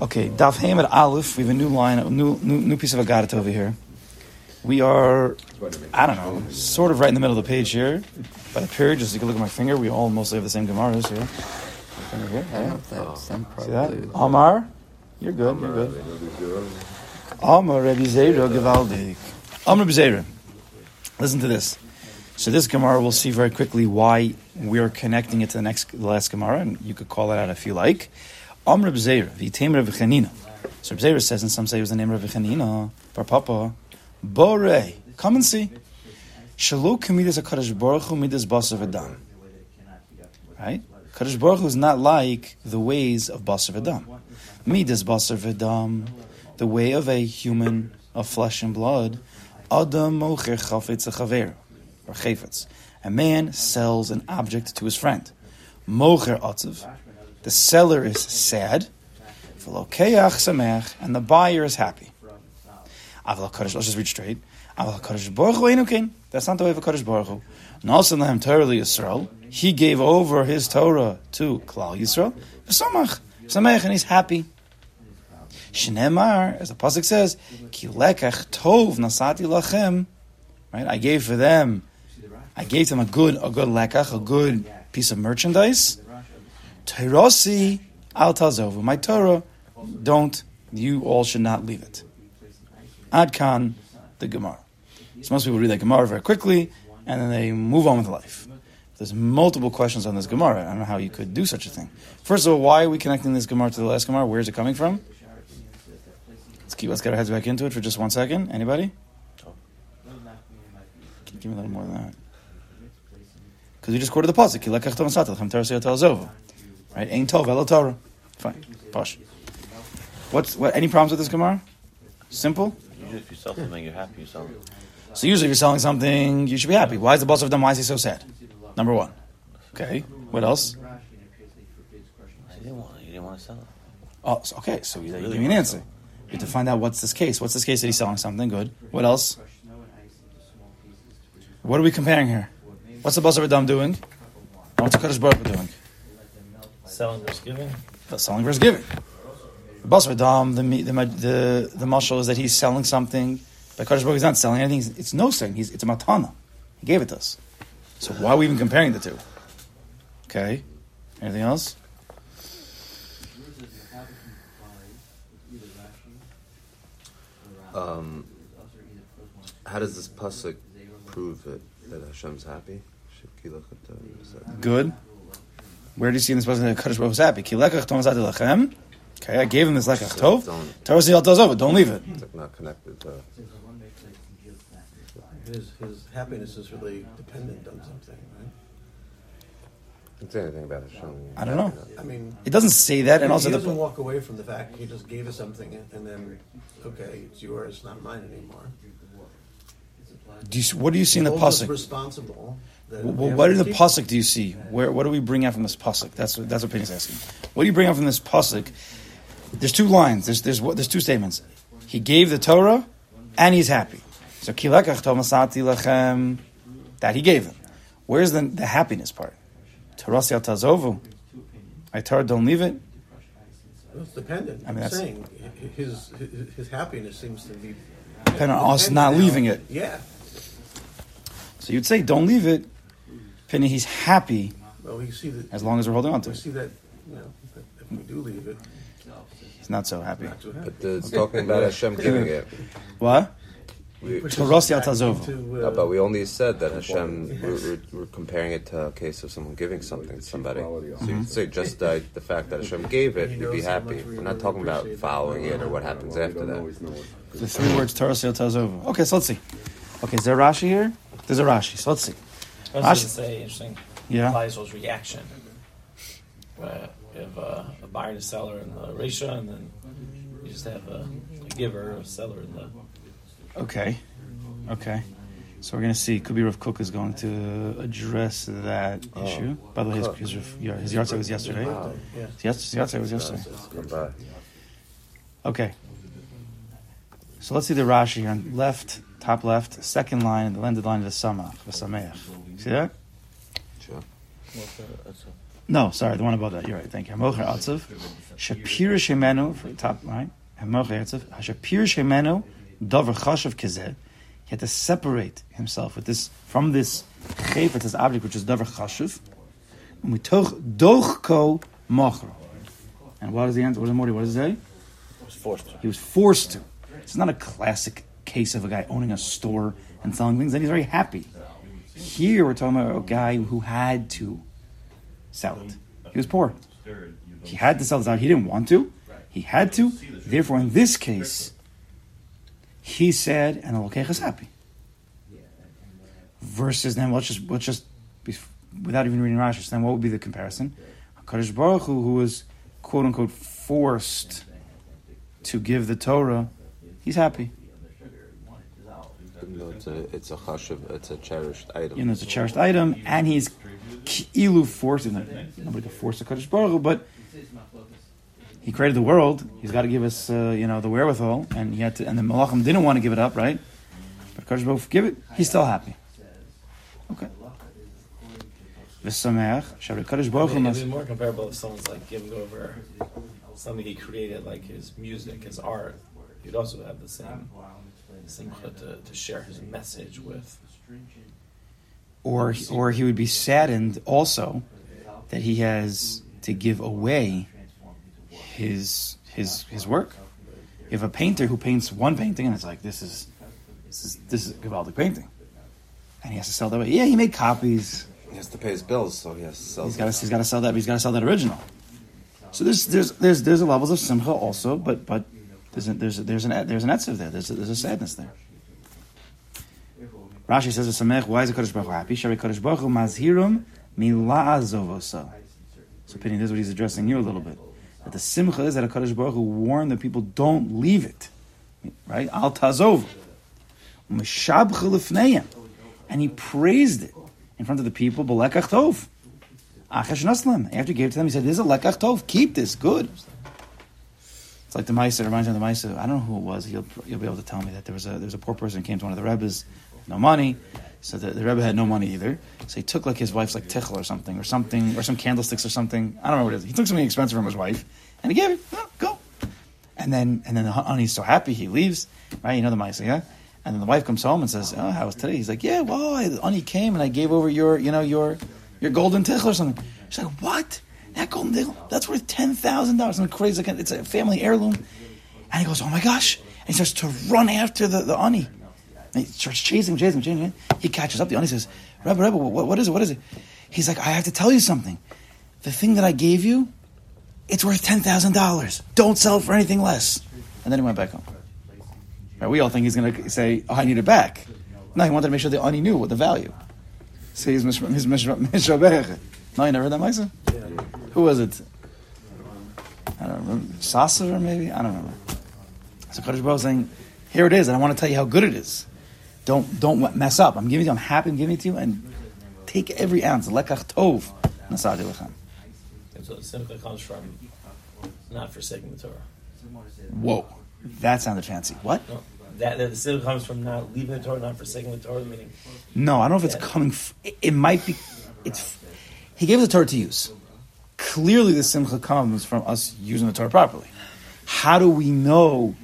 Okay, Daf Hamed Aleph. We have a new line, a new new, new piece of Agadat over here. We are, I don't know, sort of right in the middle of the page here. By the period, just you can look at my finger. We all mostly have the same Gemaras here. Finger here, yeah. See that? Amar, you're good. You're good. Amar Rebbe Zera Gevaldik. Amar Rebbe Zera. Listen to this. So this Gemara, we'll see very quickly why we're connecting it to the next, the last Gemara, and you could call it out if you like. Amr Bzeira, Vitem Rav Chanina. So Zera says, and some say it was the name Rav Chanina, Bar Papa, Bore, come and see. Shalom Kamidas HaKadosh Baruch Hu Midas Basar V'Dam. Right? Kadosh Baruch Hu is not like the ways of Basar V'Dam. Midas Basar V'Dam, the way of a human of flesh and blood, Adam Mocher Chafetz Chaver, or Chafetz. A man sells an object to his friend. Mocher Atzav, the seller is sad, and the buyer is happy. Let's just read straight. That's not the way of a Kaddish Baruch Hu. Torah Yisrael. He gave over his Torah to Klal Yisrael. Samach, Samach, and he's happy. Shnemar, as the pasuk says, tov nasati lachem. Right, I gave for them. I gave them a good, a good lekach, a good piece of merchandise. Terosi al tazovu. My Torah, don't, you all should not leave it. Adkan, the Gemara. So most people read that Gemara very quickly, and then they move on with life. There's multiple questions on this Gemara. I don't know how you could do such a thing. First of all, why are we connecting this Gemara to the last Gemara? Where is it coming from? Let's keep. Let's get our heads back into it for just one second. Anybody? Give me a little more than that. Because we just quoted the pasuk. Right? Ain't tov elo Torah. Fine. Posh. What's what? Any problems with this Gemara? Simple. Usually, if you sell something, you're happy you sell it. So usually, if you're selling something, you should be happy. Why is the boss of them? Why is he so sad? Number one. Okay. What else? You didn't want, you didn't want to sell it. Oh, so- okay. So you, you give me an answer. You have to find out what's this case. What's this case that he's selling something? Good. What else? What are we comparing here? What's the Basar V'Dam doing? And what's the Kaddish Baruch doing? Selling versus giving? The selling versus giving. The Basar V'Dam, the the the the mashal is that he's selling something. But Kaddish Baruch Hu is not selling anything. It's no selling. He's it's a matana. He gave it to us. So why are we even comparing the two? Okay. Anything else? Um, how does this pasuk prove it that Hashem's happy? Shekilach is that- Good. Where do you see in this person that Kaddish Baruch Hu is happy? Ki lekach tov mazati lachem. Okay, I gave him this lekach uh, tov. Don't, Torah si al tazov. Don't leave it. it's like not connected to. His, his happiness is really dependent on something, right? Didn't say anything about Hashem. I don't know. I mean, It doesn't say that, and also he doesn't the, walk away from the fact he just gave us something and then, okay, it's yours, not mine anymore. Do you, what do you see in the He holds us pasuk? responsible. Well, what in the pasuk do you see? Where what do we bring out from this pasuk? That's what that's what Penny's asking. What do you bring out from this pasuk? There's two lines. There's there's what there's two statements. He gave the Torah, and he's happy. So kilekach tomasati lachem, that he gave him. Where's the the happiness part? Torasi al tazovu. I Torah don't leave it. It's dependent. I mean, I'm saying his, his his happiness seems to be Depending on us not leaving it. Yeah. So you'd say don't leave it. Penny, he's happy Well, we see that. as long as we're holding on to we it. see that. You know, that if we do leave it, He's not so happy. not too happy. But it's talking about Hashem giving it. What? We, Which is Torasi back tazovu. into, no, uh, but we only said that Hashem. We're, we're, we're comparing it to a case of someone giving something to somebody. So you'd say just the, the fact that Hashem gave it, you'd be happy. We're not talking about following it or what happens after that. The three words Torah Sil Tazovu. Okay, so let's see. Okay, is there Rashi here? There's a Rashi, so let's see. I Rashi- was going say, interesting, Yeah. Liesel's reaction. Where you have a, a buyer and a seller in the ratio, and then you just have a, a giver, a seller in the. Okay. Okay. So we're going to see. Could be Rav Kook is going to address that Oh, issue. By the way, his, his, yeah, his yard sale was yesterday. Wow. yeah. Yes, his yard sale was yesterday. Okay. So let's see the Rashi here on left, top left, second line, the landed line of the Samach, the Sameach. See that? Sure. Well, that's a- that's a- No, sorry, the one above that. You're right. Thank you. Hamocher atzav. Shapir shemenu for the top right. Hamocher atzav. Shapir shemenu davar chashav kezeh. He had to separate himself with this from this chayfet, this object which is davar chashav. And we toch dochko mochro. And what is the answer? What is Morty? What does it say? was forced. He was forced to. It's not a classic case of a guy owning a store and selling things, and he's very happy. Here we're talking about a guy who had to sell it. He was poor. He had to sell this out. He didn't want to. He had to. Therefore, in this case, he said, and the Lokech is happy. Versus then, let's just let's just without even reading Rashi. Then, what would be the comparison? Hakadosh Baruch Hu, who was quote unquote forced to give the Torah, he's happy. No, it's a it's a chashav, it's a cherished item. You know, it's a cherished item, and he's ilu forced. Nobody could force the Kaddish Baruch Hu, but he created the world. He's got to give us, uh, you know, the wherewithal, and he had to. And the Malachim didn't want to give it up, right? But Kaddish Baruch Hu give it. He's still happy. Okay. V'sameach shabbat Kaddish Baruch Hu It'd be more comparable if someone's like giving over something he created, like his music, his art. He'd also have the same simcha to, to share his message with. or or he would be saddened also that he has to give away his his his work. You have a painter who paints one painting, and it's like this is this is this is a Gavaldic painting, and he has to sell that. Away. Yeah, he made copies. He has to pay his bills, so he has to sell. He's got to he's got to sell that. But he's got to sell that original. So there's there's there's there's a levels of simcha also, but but there's a, there's a, there's an there's an etziv there. There's a, there's a sadness there. Rashi says, "Samech, why is the Kodesh Baruch happy? Shari Kodesh Baruch mazhirum mila'azovosa." So, Penny, this is what he's addressing you a little bit. That the simcha is that a Kodesh Baruch warned the people, don't leave it, right? Al tazov, mishabcha and he praised it in front of the people. B'lekach tov, achesh naslam. After he gave it to them, he said, "This is a lekach tov. Keep this. Good." Like the Maisa. It reminds me of the Maisa. I don't know who it was. You'll, you'll be able to tell me that there was a there was a poor person who came to one of the Rebbes, no money. So the, the Rebbe had no money either. So he took like his wife's like tichel or something, or something, or some candlesticks or something. I don't know what it is. He took something expensive from his wife, and he gave it. Oh, go. And then and then the honey's so happy he leaves. Right? You know the Maisa, yeah. And then the wife comes home and says, "Oh, how was today?" He's like, "Yeah, well, the honey came and I gave over your, you know, your your golden tichel or something." She's like, "What? That golden tichel? That's worth ten thousand dollars. Something crazy. It's a family heirloom." And he goes, "Oh my gosh!" And he starts to run after the, the honey. And he starts chasing, chasing, chasing. He catches up. The honey says, "Rebbe, Rebbe, what, what is it? What is it?" He's like, "I have to tell you something. The thing that I gave you, it's worth ten thousand dollars. Don't sell for anything less." And then he went back home. Right, we all think he's going to say, "Oh, I need it back." No, he wanted to make sure the honey knew what the value. So he's mish- his mishabech. No, you never heard that, Misa? Who was it? I don't remember. Sasa or maybe? I don't remember. So Kadosh Baruch saying, "Here it is, and I want to tell you how good it is. Don't don't mess up. I'm giving you. I'm happy. I'm giving it to you, and take every ounce. Lekach tov nasadi lechem. So the simcha comes from not forsaking the Torah. Whoa, that sounded fancy. What? No, that, that the simcha comes from not leaving the Torah, not forsaking the Torah, meaning No, I don't know if it's coming. F- it, it might be. It's. He gave the Torah to use. Clearly, the simcha comes from us using the Torah properly. How do we know?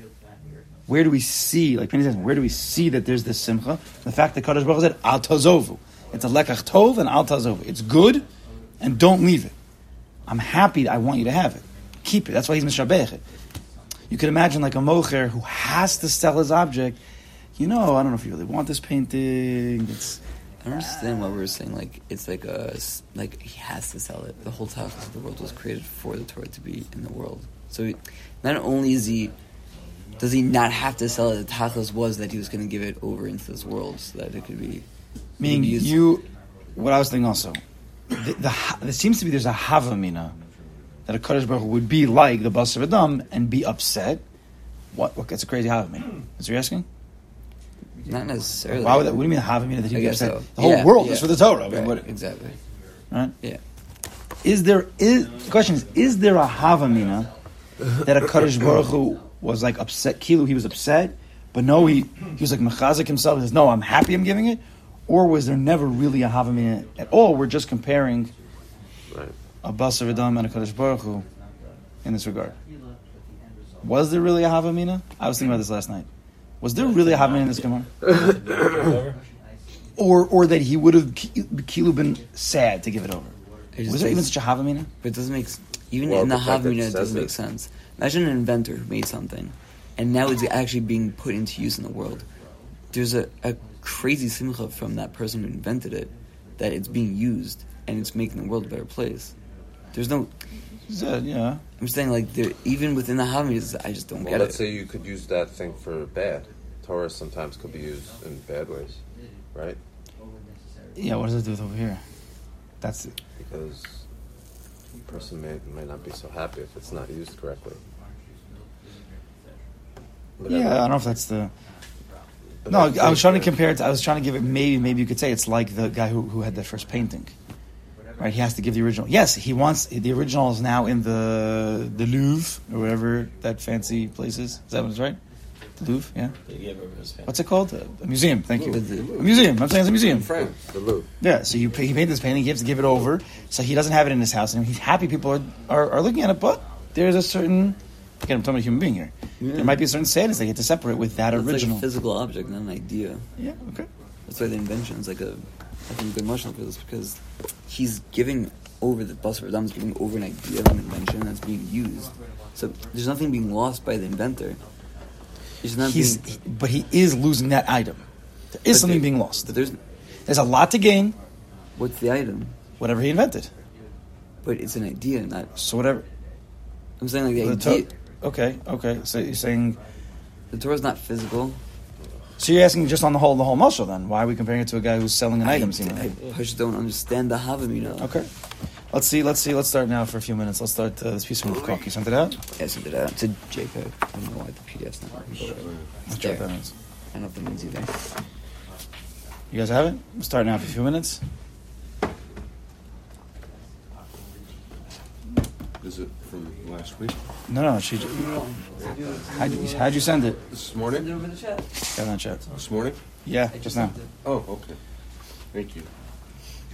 Where do we see? Like Penny says, where do we see that there's this simcha? The fact that Kadosh Baruch said al tazovu. It's a lekach tov and al tazovu. It's good, and don't leave it. I'm happy. I want you to have it. Keep it. That's why he's mishabech it. You could imagine like a mocher who has to sell his object. You know, I don't know if you really want this painting. It's I don't understand why we were saying like it's like a like he has to sell it. The whole task of the world was created for the Torah to be in the world. So he, not only is he does he not have to sell it, the tachlis was that he was going to give it over into this world so that it could be. Meaning it's- you, what I was thinking also, the, the, there seems to be there's a havamina that a Kaddish Baruch would be like the bus of Adam and be upset. What? What? That's a crazy havamina. Is what you're asking? Not necessarily. Why would that? What do you mean a havamina that he'd guess so. The whole Yeah, world yeah. is for the Torah. I mean, Right, what, exactly. right? Yeah. Is there is the question is is there a havamina that a Kaddish Baruch Hu was like upset? Kilu, he was upset, but no, he he was like mechazik himself. He says, "No, I'm happy. I'm giving it." Or was there never really a havamina at all? We're just comparing Right. a Basar Adam and a Kadosh Baruch Hu in this regard? Was there really a Havamina? I was thinking about this last night. Was there really a Havamina in this Gemara? Or, or that he would have ki- Kilu been sad to give it over? It Was there even such a Havamina? But it doesn't make s- even Well, in the the fact that it Havmina it says doesn't it. make sense. Imagine an inventor who made something, and now it's actually being put into use in the world. There's a, a crazy simcha from that person who invented it that it's being used and it's making the world a better place. There's no. Said, yeah. I'm saying like there, even within the Havmina, I just don't Well, get let's it. say you could use that thing for bad. Torah sometimes could be used in bad ways, right? Yeah, what does it do with over here? That's it. Because a person may, may not be so happy if it's not used correctly. Yeah, I don't know if that's the. No, I was trying to compare it. To, I was trying to give it. Maybe, maybe you could say it's like the guy who, who had the first painting, right? He has to give the original. Yes, he wants the original is now in the the Louvre or whatever that fancy place is. Is that what it's right? Louvre, yeah. They gave over his family. What's it called? A, a museum. Thank you. Louvre. A museum. I'm saying it's a museum. France, the Louvre. Yeah. So you pay, he painted this painting. He has to give it over. So he doesn't have it in his house, and he's happy people are, are, are looking at it. But there's a certain. Again, I'm talking about a human being here. There might be a certain sadness they get to separate with that It's like original. a physical object, not an idea. yeah. Okay. That's why the invention is like a, I think, good mashal for this because he's giving over the bus for Adam is giving over an idea of an invention that's being used. So there's nothing being lost by the inventor. It's not He's, being. he- but he is losing that item. There is something there- being lost. There's There's a lot to gain. what's the item? Whatever he invented. But it's an idea, not. So whatever. I'm saying like the The idea. to- okay. Okay. So you're saying. the Torah's not physical. So you're asking just on the whole the whole mashal then? Why are we comparing it to a guy who's selling an I, item? I, seemingly? just don't understand the Havamina. You know? Okay. Let's see. Let's see. Let's start now for a few minutes. Let's start uh, this piece from Kook. You sent it out. Yeah, I sent it out. It's a JPEG. I don't know why the PDF's not working. but. It's Let's check there. that means. I don't know if that means either. You guys have it? We'll start now for a few minutes. Is it from last week? No, no. She. How'd you, how'd you send it? This morning? Got on chat. This morning? Yeah, just now. Oh, okay. Thank you.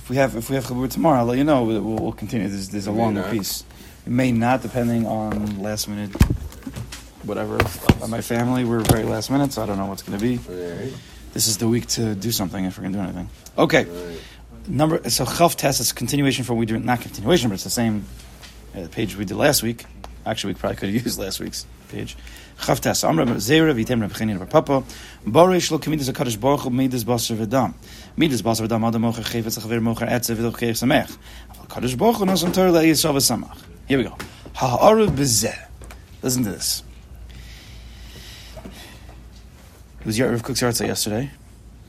If we have if we have Chabur tomorrow, I'll let you know. We'll, we'll continue. There's, there's a longer not. piece. It may not, depending on last minute, whatever. By my family, we're very last minute, so I don't know what's going to be. Right. This is the week to do something if we're going to do anything. Okay, right. number. So Chav test is continuation from what we do. Not continuation, but it's the same uh, page we did last week. Actually, we probably could have used last week's page. Chav test. Zera v'tem Reb Chini Reb Papa. Borish lo kemidas hakadosh baruch hu midas basar v'dam. Midas basar v'dam adam mocher chayvetz chaver mocher etze v'doch keich samech. Aval kadosh baruch hu nosam torah la'yisrael v'samach. Here we go. Ha'aru b'zeh. Listen to this. It was Rav Kook's Yartzah yesterday.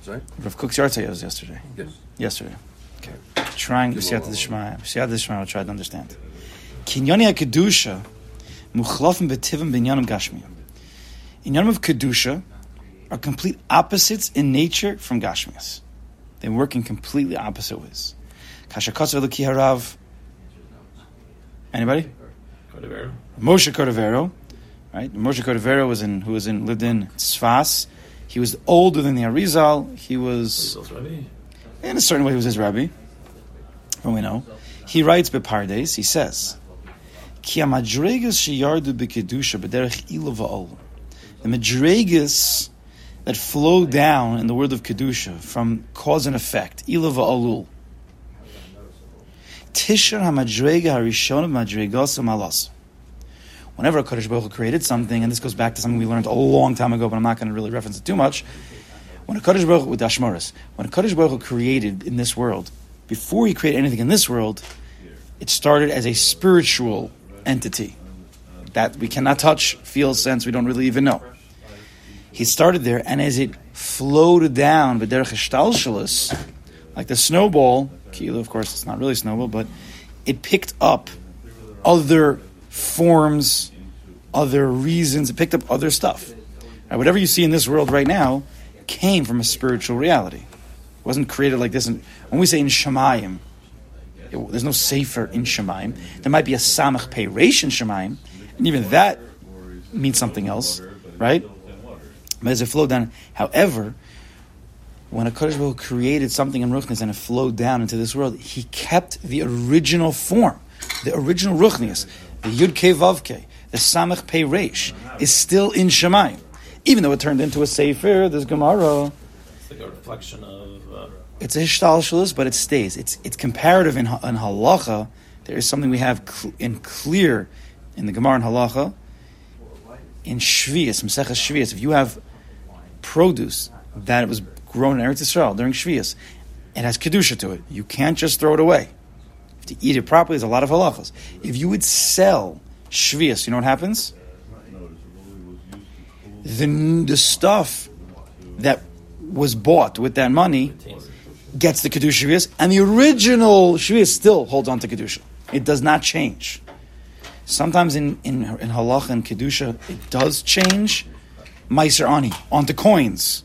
Sorry? Rav Kook's Yartzah was yesterday. Yes. Yesterday. Okay. Trying Siyat Dishmaya. Siyat Dishmaya will try to understand. Kinyani HaKedusha muchlafim betivim binyanim gashmiyim. Inyanim of Kedusha are complete opposites in nature from Gashmias. They work in completely opposite ways. Kashakatsu Eloki Harav. Anybody? Cordovero. Moshe Cordovero, right? Moshe Cordovero was in who was in lived in Sfas. He was older than the Arizal. He was in a certain way, he was his rabbi. From we know, he writes Bepardes. He says, "Ki b'derech. The madregas that flow down in the word of kedusha from cause and effect, ilu va'olul. Tishar hamadrega harishon of madregas malas. Whenever a Kaddish Baruch Hu created something, and this goes back to something we learned a long time ago, but I'm not going to really reference it too much. When a Kaddish Baruch Hu, with Ashmaris, when a Kaddish Baruch Hu created in this world, before he created anything in this world, it started as a spiritual entity that we cannot touch, feel, sense, we don't really even know. He started there, and as it flowed down, like the snowball, kilo, of course, it's not really snowball, but it picked up other forms, other reasons, it picked up other stuff. Now, whatever you see in this world right now came from a spiritual reality. It wasn't created like this. In, when we say in Shemayim, there's no safer in Shemayim. There might be a Samach Peiresh in Shemayim, and even that means something else, right? But as it flowed down, however, when a Kodesh Baruch created something in Ruchnis and it flowed down into this world, he kept the original form. the original Ruchnius, the Yud Ke Vav the Samach Pei Reish, is still in Shemayim. Even though it turned into a Sefer, this Gemara, It's like a reflection of. It's a Hishtalshalis, but it stays. It's, it's comparative in, in Halacha. There is something we have cl- in clear in the Gemara in Halacha. In Shvias, Maseches Shvias, if you have produce that was grown in Eretz Yisrael during Shvias, it has Kedusha to it. You can't just throw it away. To eat it properly, there's a lot of halachas. If you would sell Shvias, you know what happens? The, the stuff that was bought with that money gets the Kedusha Shvias, and the original Shvias still holds on to Kedusha. It does not change. Sometimes in, in, in halacha and Kedusha, it does change. Meiser Ani, onto coins.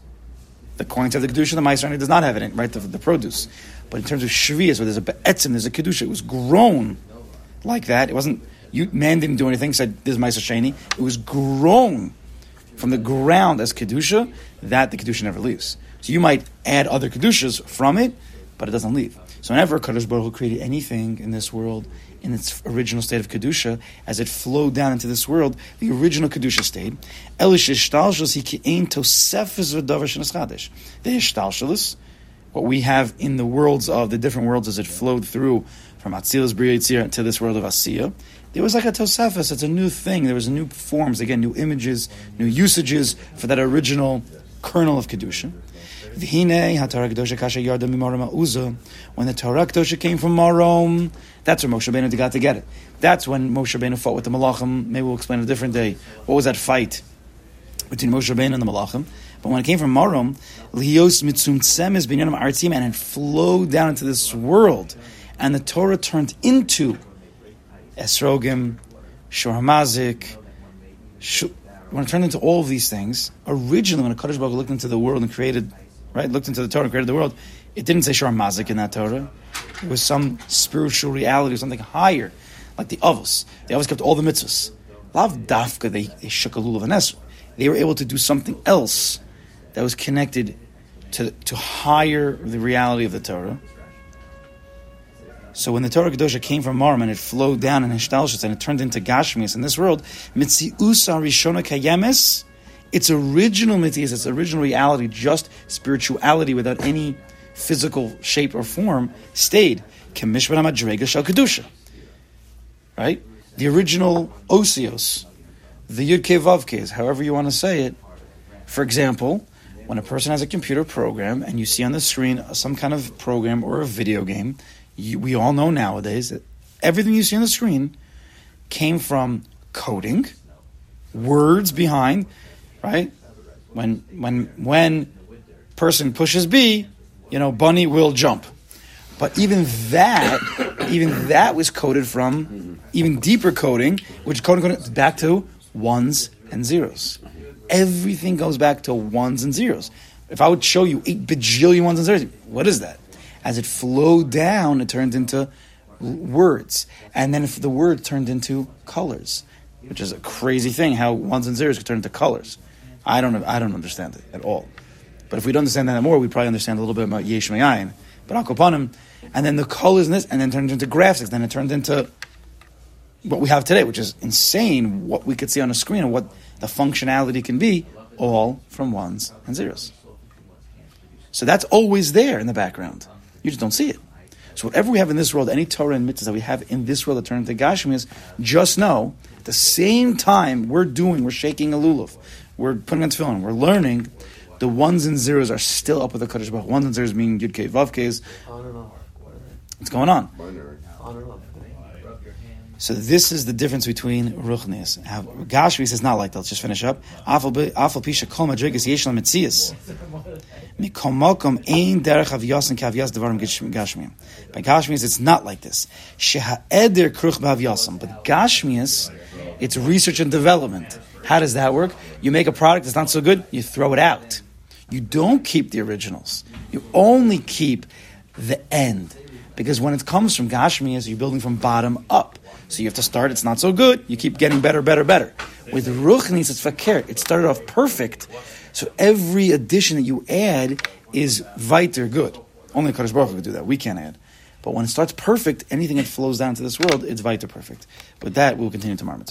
The coins have the Kedusha, the Meiser Ani does not have it, in, right? The, the produce. But in terms of Shvias, where there's a Be'etzim, there's a Kedusha, it was grown like that. It wasn't, you, man didn't do anything, said, this is Meiser Sheni. It was grown from the ground as Kedusha, that the Kedusha never leaves. So you might add other Kedushas from it, but it doesn't leave. So whenever Kadosh Baruch Hu created anything in this world in its original state of Kedusha, as it flowed down into this world, the original Kedusha stayed. Elish ishtalshus hikein tosefes v'davar shenaschadish. The ishtalshus, what we have in the worlds of the different worlds as it flowed through from Atzilus Bria Yitzir to this world of Asiya, there was like a tosefes, it's a new thing. There was new forms, again, new images, new usages for that original kernel of Kedusha. When the Torah Kedosha came from Marom, that's where Moshe Rabbeinu got to get it. That's when Moshe Rabbeinu fought with the Malachim. Maybe we'll explain a different day. What was that fight between Moshe Rabbeinu and the Malachim? But when it came from Marom, lios mitzum tsemes binyanim artzim, and it flowed down into this world, and the Torah turned into Esrogim, Shor Hamazik, Sh- when it turned into all of these things, originally when a Kaddish Baruch looked into the world and created, right, looked into the Torah and created the world, it didn't say Shor Mazik in that Torah. It was some spiritual reality or something higher, like the Avos. The Avos kept all the mitzvahs. Lav Dafka, they, they shook a lulav and Esr. They were able to do something else that was connected to, to higher the reality of the Torah. So when the Torah Kedosha came from Maram and it flowed down in Hishtalshus and it turned into Gashmias in this world, Mitziusa Rishona Kayemes, its original Mitzias, its original reality, just spirituality without any physical shape or form, stayed. Right? The original Osios, the Yud Ke however you want to say it. For example, when a person has a computer program and you see on the screen some kind of program or a video game, you, we all know nowadays that everything you see on the screen came from coding, words behind, right? When when when person pushes B, you know, bunny will jump. But even that, even that was coded from even deeper coding, which coding, back to ones and zeros. Everything goes back to ones and zeros. If I would show you eight bajillion ones and zeros, what is that? As it flowed down, it turned into words, and then if the word turned into colors, which is a crazy thing. How ones and zeros could turn into colors. I don't. I don't understand it at all. But if we don't understand that more, we probably understand a little bit about Yesh Mayayin. But Akopanim, and then the colors in this, and then turned into graphics, then it turned into what we have today, which is insane. What we could see on a screen and what the functionality can be, all from ones and zeros. So that's always there in the background. You just don't see it. So whatever we have in this world, any Torah and mitzvahs that we have in this world that turn into Gashmi is just know at the same time we're doing, we're shaking a lulav, we're putting on tefillin, we're learning, the ones and zeros are still up with the Kaddish Baruch. Ones and zeros meaning Yud Kei Vav Keis. What's going on? So this is the difference between Ruchnias. How Gashmi says not like that. Let's just finish up. Afal pisha kol madrigas yesh. Mikom mokom ein derech avyas and kavyas devarim Gashmi. By Gashmias, it's not like this. Shehaeder kruch b'avyasam. But Gashmias, it's research and development. How does that work? You make a product that's not so good, you throw it out. You don't keep the originals. You only keep the end. Because when it comes from Gashmias, you're building from bottom up. So you have to start, it's not so good, you keep getting better, better, better. With Ruchnis, it's fakir. It started off perfect. So every addition that you add is weiter good. Only Kadosh Baruch Hu could do that. We can't add. But when it starts perfect, anything that flows down to this world, it's vita perfect. With that, we'll continue tomorrow.